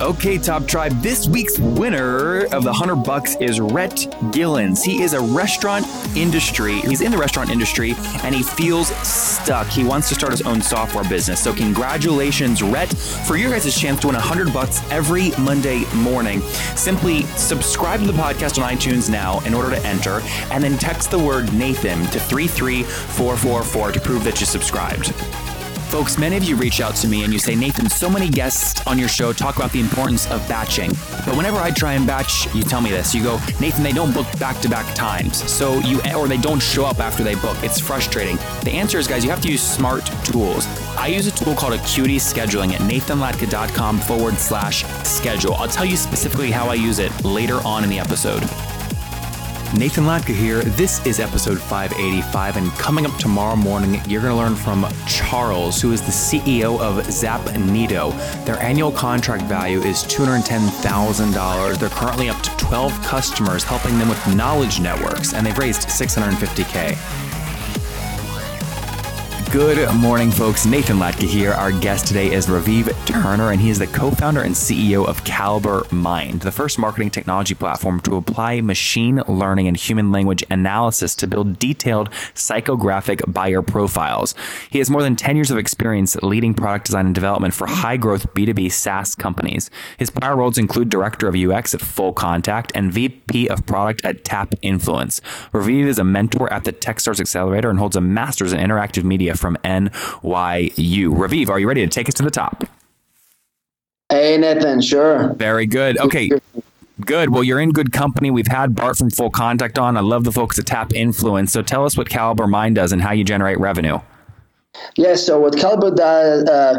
Okay, Top Tribe, this week's winner of the 100 bucks is Rhett Gillens. He is a restaurant industry, he's in the restaurant industry and he feels stuck. He wants to start his own software business. So congratulations, Rhett, for your guys' chance to win 100 bucks every Monday morning. Simply subscribe to the podcast on iTunes now in order to enter and then text the word Nathan to 33444 to prove that you subscribed. Folks, many of you reach out to me and you say, Nathan, so many guests on your show talk about the importance of batching. But whenever I try and batch, you tell me this. You go, Nathan, they don't book back to back times. So you, or they don't show up after they book. It's frustrating. The answer is, guys, you have to use smart tools. I use a tool called Acuity Scheduling at nathanlatka.com forward slash schedule. I'll tell you specifically how I use it later on in the episode. Nathan Latka here. This is episode 585, and coming up tomorrow morning, you're going to learn from Charles, who is the CEO of Zapnito. Their annual contract value is $210,000. They're currently up to 12 customers, helping them with knowledge networks, and they've raised 650K. Good morning, folks. Nathan Latka here. Our guest today is Raviv Turner, and he is the co founder and CEO of Caliber Mind, the first marketing technology platform to apply machine learning and human language analysis to build detailed psychographic buyer profiles. He has more than 10 years of experience leading product design and development for high growth B2B SaaS companies. His prior roles include Director of UX at Full Contact and VP of Product at Tap Influence. Raviv is a mentor at the Techstars Accelerator and holds a master's in interactive media from NYU. Raviv, are you ready to take us to the top? Hey, Nathan, sure. Very good. Okay. Good. Well, you're in good company. We've had Bart from Full Contact on. I love the folks at Tap Influence. So tell us what Caliber Mind does and how you generate revenue. Yes, so what Caliber does, uh,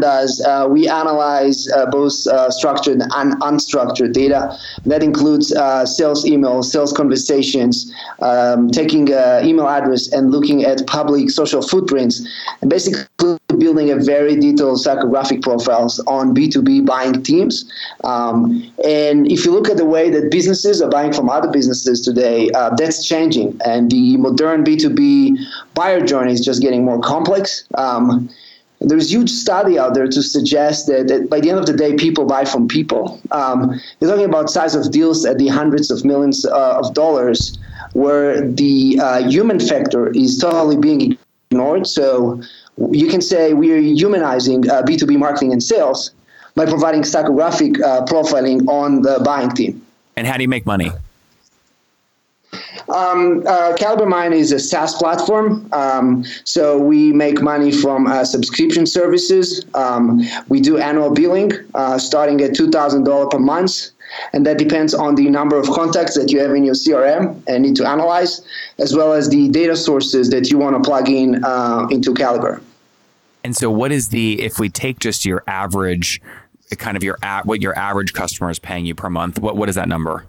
does, uh, we analyze uh, both uh, structured and unstructured data. That includes uh, sales emails, sales conversations, um, taking uh, email address and looking at public social footprints, and basically building a very detailed psychographic profiles on B2B buying teams. Um, and if you look at the way that businesses are buying from other businesses today, that's changing. And the modern B2B buyer journey is just getting more complex. Um, there's huge study out there to suggest that, that, by the end of the day, people buy from people. Um, you're talking about size of deals at the hundreds of millions uh, of dollars, where the uh, human factor is totally being ignored. So you can say we are humanizing uh, B2B marketing and sales by providing psychographic uh, profiling on the buying team. And how do you make money? Um, uh, is a SaaS platform. Um, so we make money from uh, subscription services. Um, we do annual billing uh, starting at $2,000 per month. And that depends on the number of contacts that you have in your CRM and need to analyze, as well as the data sources that you want to plug in uh, into Caliber. And so, what is the, if we take just your average, kind of your, what your average customer is paying you per month, what, what is that number?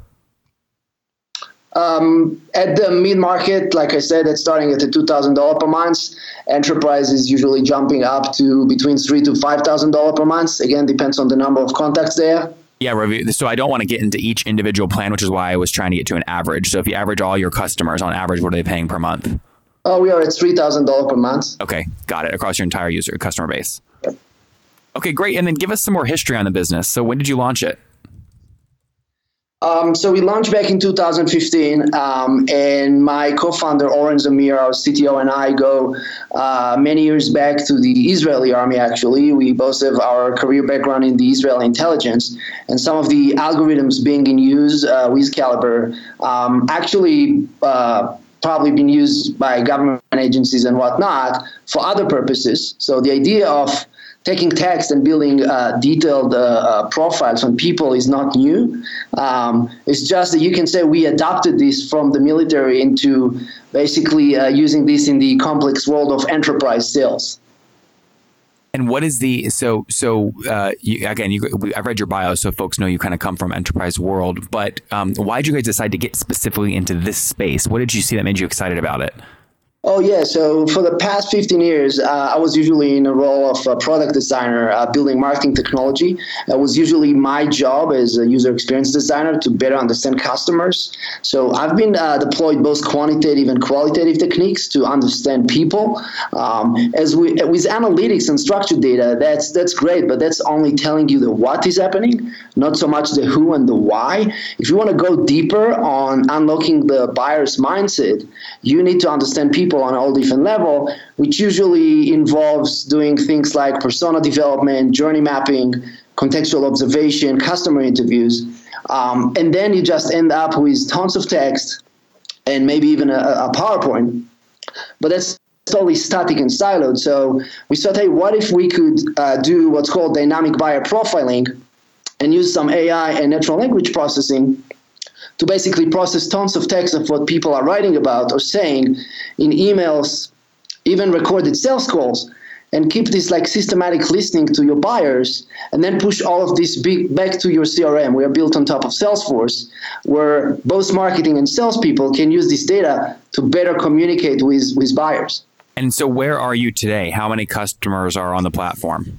Um, at the mid market, like I said, it's starting at the two thousand dollar per month. Enterprise is usually jumping up to between three to five thousand dollar per month. Again, depends on the number of contacts there. Yeah, so I don't want to get into each individual plan, which is why I was trying to get to an average. So if you average all your customers on average, what are they paying per month? Oh, we are at three thousand dollar per month. Okay, got it. Across your entire user customer base. Okay, great. And then give us some more history on the business. So when did you launch it? Um, so we launched back in 2015, um, and my co-founder Oren Zamir, our CTO, and I go uh, many years back to the Israeli army. Actually, we both have our career background in the Israeli intelligence, and some of the algorithms being in use uh, with Caliber um, actually. Uh, probably been used by government agencies and whatnot for other purposes. So the idea of taking text and building uh, detailed uh, uh, profiles on people is not new. Um, it's just that you can say we adopted this from the military into basically uh, using this in the complex world of enterprise sales. And what is the so so uh, you, again? You, I've read your bio, so folks know you kind of come from enterprise world. But um, why did you guys decide to get specifically into this space? What did you see that made you excited about it? Oh yeah. So for the past 15 years, uh, I was usually in a role of a product designer, uh, building marketing technology. It was usually my job as a user experience designer to better understand customers. So I've been uh, deployed both quantitative and qualitative techniques to understand people. Um, as we with analytics and structured data, that's that's great, but that's only telling you the what is happening, not so much the who and the why. If you want to go deeper on unlocking the buyer's mindset, you need to understand people people on all different level, which usually involves doing things like persona development, journey mapping, contextual observation, customer interviews, um, and then you just end up with tons of text and maybe even a, a PowerPoint. But that's totally static and siloed. So we thought, hey, what if we could uh, do what's called dynamic buyer profiling and use some AI and natural language processing to basically process tons of text of what people are writing about or saying in emails, even recorded sales calls, and keep this like systematic listening to your buyers, and then push all of this back to your CRM. We are built on top of Salesforce, where both marketing and salespeople can use this data to better communicate with, with buyers. And so, where are you today? How many customers are on the platform?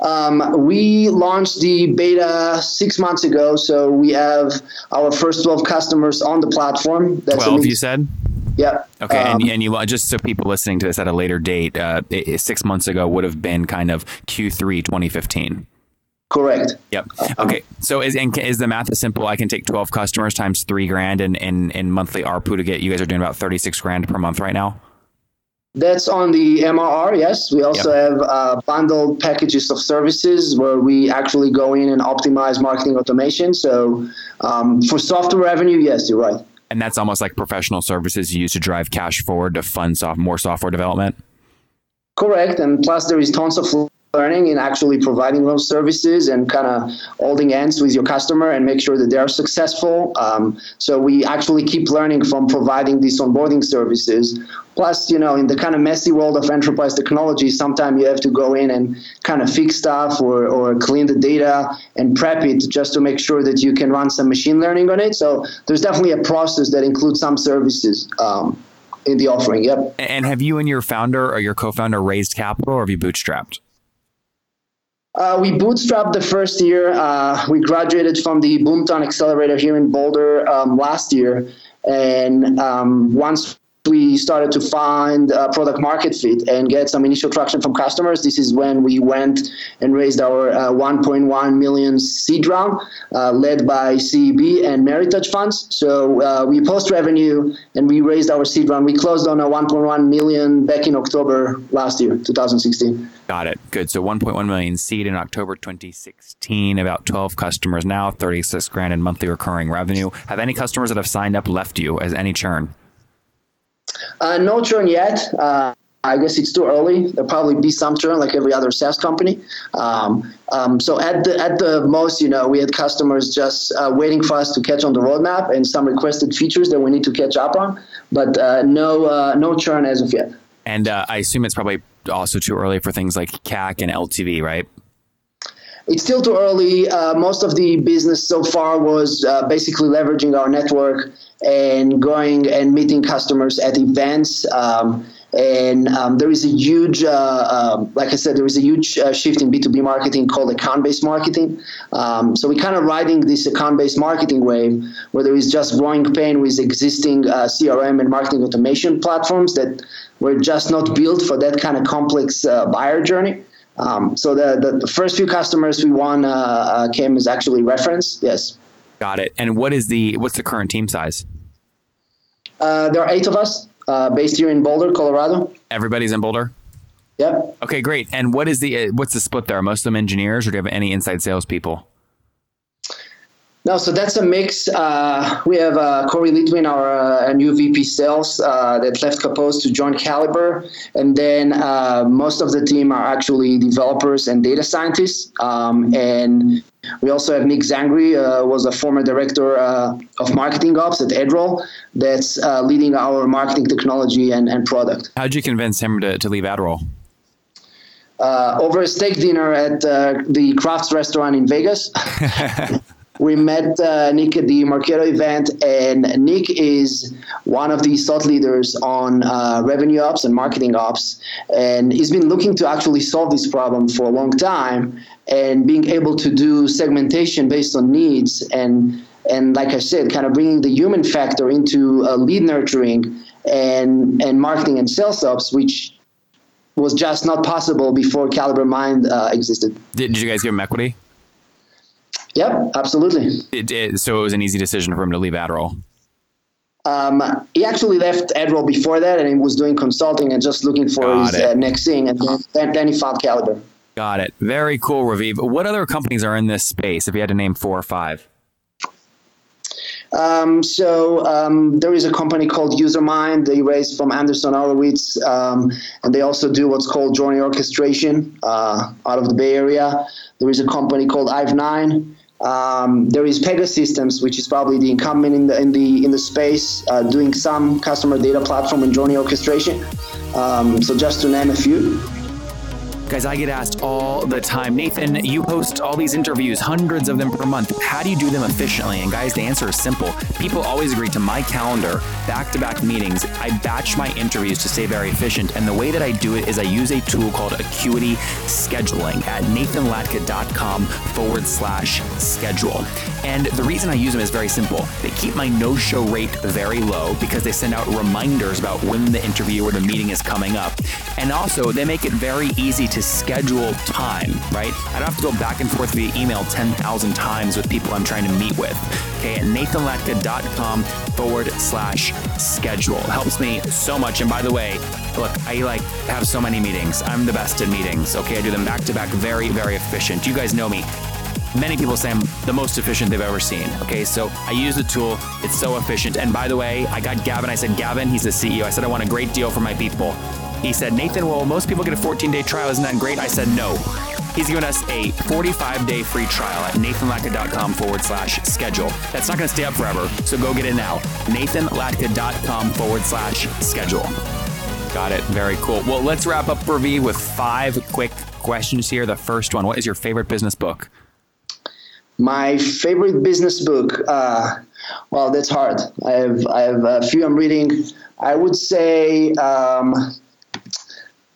Um, we launched the beta six months ago, so we have our first 12 customers on the platform. That's 12, you said? Yeah. Okay, um, and, and you just so people listening to this at a later date, uh, six months ago would have been kind of Q3 2015. Correct. Yep. Okay. So is is the math as simple? I can take twelve customers times three grand and in, in, in monthly ARPU to get you guys are doing about thirty six grand per month right now. That's on the MRR, yes. We also yep. have uh, bundled packages of services where we actually go in and optimize marketing automation. So um, for software revenue, yes, you're right. And that's almost like professional services you use to drive cash forward to fund soft, more software development? Correct. And plus, there is tons of learning in actually providing those services and kind of holding hands with your customer and make sure that they are successful. Um, so we actually keep learning from providing these onboarding services. Plus, you know, in the kind of messy world of enterprise technology, sometimes you have to go in and kind of fix stuff or, or clean the data and prep it just to make sure that you can run some machine learning on it. So there's definitely a process that includes some services. Um, in the offering, yep. And have you and your founder or your co-founder raised capital, or have you bootstrapped? Uh, we bootstrapped the first year. Uh, we graduated from the Boomtown Accelerator here in Boulder um, last year. And um, once we started to find uh, product market fit and get some initial traction from customers. This is when we went and raised our uh, 1.1 million seed round, uh, led by CEB and Meritage funds. So uh, we post revenue and we raised our seed round. We closed on a 1.1 million back in October last year, 2016. Got it. Good. So 1.1 million seed in October 2016. About 12 customers now, 36 grand in monthly recurring revenue. Have any customers that have signed up left you as any churn? Uh, no churn yet. Uh, I guess it's too early. There'll probably be some churn, like every other SaaS company. Um, um, so at the at the most, you know, we had customers just uh, waiting for us to catch on the roadmap and some requested features that we need to catch up on, but uh, no uh, no churn as of yet. And uh, I assume it's probably also too early for things like CAC and LTV, right? It's still too early. Uh, most of the business so far was uh, basically leveraging our network and going and meeting customers at events. Um, and um, there is a huge, uh, uh, like I said, there is a huge uh, shift in B2B marketing called account-based marketing. Um, so we're kind of riding this account-based marketing wave where there is just growing pain with existing uh, CRM and marketing automation platforms that were just not built for that kind of complex uh, buyer journey. Um, so the, the, the, first few customers we won uh, came as actually reference. Yes. Got it. And what is the what's the current team size? Uh, there are eight of us uh, based here in Boulder, Colorado. Everybody's in Boulder. Yep. Okay, great. And what is the uh, what's the split there? Are most of them engineers, or do you have any inside salespeople? No, so that's a mix. Uh, we have uh, Corey Litwin, our uh, new VP sales, uh, that left Compose to join Caliber, and then uh, most of the team are actually developers and data scientists. Um, and we also have Nick Zangri, uh, was a former director of marketing ops at Adroll, that's leading our marketing technology and, and product. How did you convince him to, to leave Adroll? uh, over a steak dinner at uh, the Crafts restaurant in Vegas. we met uh, Nick at the Marketo event, and Nick is one of the thought leaders on uh, revenue ops and marketing ops, and he's been looking to actually solve this problem for a long time, and being able to do segmentation based on needs, and and like I said, kind of bringing the human factor into uh, lead nurturing and and marketing and sales ops, which was just not possible before Caliber Mind uh, existed. Did, did you guys him equity? Yep, absolutely. It, it, so it was an easy decision for him to leave Adroll. Um, he actually left Adroll before that, and he was doing consulting and just looking for Got his uh, next thing, and then, then he found Caliber. Got it. Very cool, Raviv. What other companies are in this space? If you had to name four or five, Um, so um, there is a company called UserMind. They raised from Andreessen Horowitz, um, and they also do what's called journey orchestration uh, out of the Bay Area. There is a company called Ive9. Um, there is Pegasystems, which is probably the incumbent in the in the in the space, uh, doing some customer data platform and journey orchestration. Um, so just to name a few. Guys, I get asked all the time. Nathan, you host all these interviews, hundreds of them per month. How do you do them efficiently? And guys, the answer is simple. People always agree to my calendar, back-to-back meetings. I batch my interviews to stay very efficient, and the way that I do it is I use a tool called Acuity Scheduling at nathanlatka.com forward slash schedule. And the reason I use them is very simple. They keep my no-show rate very low because they send out reminders about when the interview or the meeting is coming up. And also, they make it very easy to schedule time, right? I don't have to go back and forth via email 10,000 times with people I'm trying to meet with. Okay, at nathanlatka.com forward slash schedule. Helps me so much. And by the way, look, I like have so many meetings. I'm the best at meetings. Okay, I do them back to back, very, very efficient. You guys know me. Many people say I'm the most efficient they've ever seen. Okay, so I use the tool. It's so efficient. And by the way, I got Gavin. I said, Gavin, he's the CEO. I said, I want a great deal for my people. He said, Nathan, well, most people get a 14 day trial. Isn't that great? I said, no. He's given us a 45 day free trial at nathanlatka.com forward slash schedule. That's not going to stay up forever, so go get it now. nathanlatka.com forward slash schedule. Got it. Very cool. Well, let's wrap up for V with five quick questions here. The first one What is your favorite business book? My favorite business book. Uh, well, that's hard. I have I have a few I'm reading. I would say um,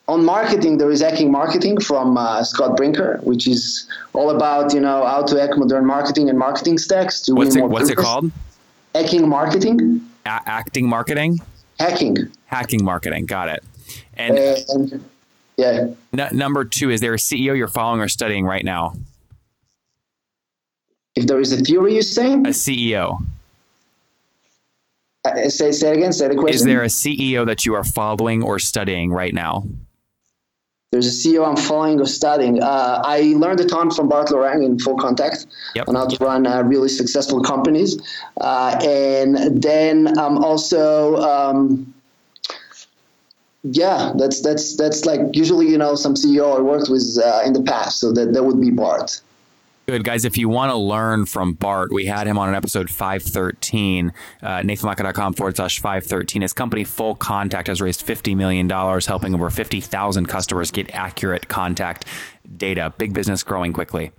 on marketing there is Hacking Marketing from uh, Scott Brinker, which is all about you know how to hack modern marketing and marketing stacks to What's win it, more what's it called? Hacking Marketing. A- acting marketing? Hacking. Hacking marketing. Got it. And And yeah, n- number two, is there a CEO you're following or studying right now? if there is a theory, you're saying? A CEO. Uh, say say it again. Say the question. Is there a CEO that you are following or studying right now? There's a CEO I'm following or studying. Uh, I learned a ton from Bart Lorang in Full Contact Yep. on how to run uh, really successful companies. Uh, and then I'm also, um, yeah, that's that's that's like usually you know some CEO I worked with uh, in the past, so that that would be Bart. Good guys. If you want to learn from Bart, we had him on an episode 513, uh, nathanlatka.com forward slash 513. His company Full Contact has raised $50 million, helping over 50,000 customers get accurate contact data. Big business growing quickly.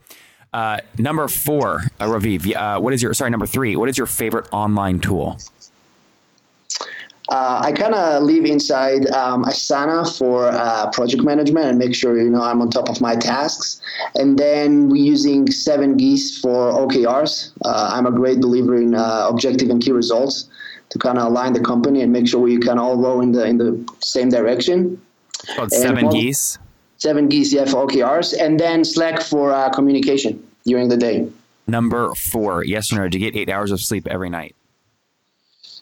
Uh, number four, uh, Raviv, uh, what is your, sorry, number three, what is your favorite online tool? Uh, I kind of live inside um, Asana for uh, project management and make sure you know I'm on top of my tasks. And then we're using Seven Geese for OKRs. Uh, I'm a great believer in uh, objective and key results to kind of align the company and make sure we can all row in the in the same direction. It's called And Seven one- Geese. Seven Geese, yeah, for OKRs, and then Slack for uh, communication during the day. Number four, yes or no, do you get eight hours of sleep every night?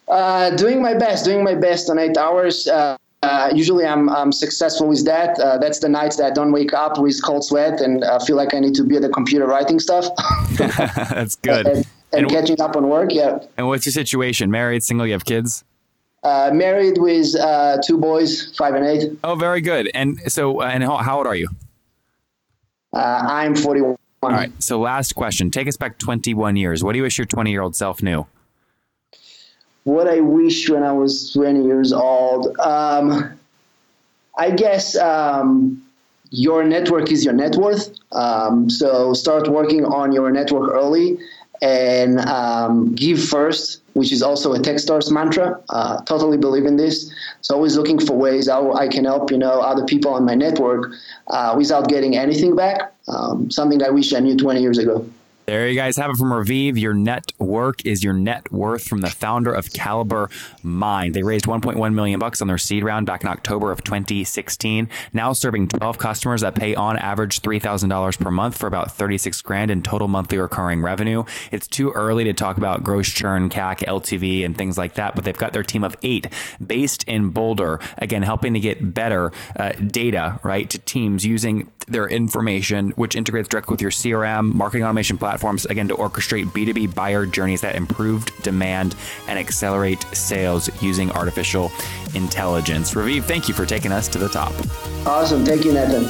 Uh, doing my best, doing my best on eight hours. Uh, uh, usually, I'm, I'm successful with that. Uh, that's the nights that I don't wake up with cold sweat and uh, feel like I need to be at the computer writing stuff That's good. and, and And- catching up on work. Yeah, And what's your situation? Married, single, you have kids? uh, married with uh, two boys, five and eight. Oh, very good. And so, uh, and how, how old are you? Uh, I'm 41. All right. So, last question. Take us back 21 years. What do you wish your 20 year old self knew? What I wish when I was 20 years old. Um, I guess um, your network is your net worth. Um, so start working on your network early and um, give first, which is also a Techstars mantra. Uh, totally believe in this. So always looking for ways how I can help you know other people on my network uh, without getting anything back. Um, something I wish I knew 20 years ago. There you guys have it from Raviv. Your net work is your net worth from the founder of Caliber Mind. They raised 1.1 million bucks on their seed round back in October of 2016. Now serving 12 customers that pay on average $3,000 per month for about 36 grand in total monthly recurring revenue. It's too early to talk about gross churn, CAC, LTV, and things like that, but they've got their team of eight based in Boulder, again, helping to get better uh, data, right, to teams using their information, which integrates directly with your CRM, marketing automation platforms, again, to orchestrate B2B buyer journeys that improved demand and accelerate sales using artificial intelligence. Raviv, thank you for taking us to the top. Awesome. Thank you, Nathan.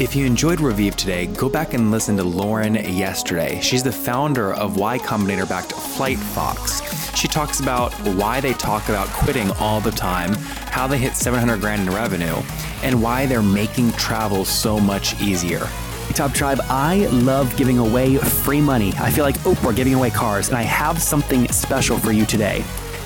If you enjoyed Raviv today, go back and listen to Lauren yesterday. She's the founder of Y Combinator backed Flight Fox. She talks about why they talk about quitting all the time, how they hit 700 grand in revenue, and why they're making travel so much easier. Top Tribe, I love giving away free money. I feel like Oprah giving away cars, and I have something special for you today.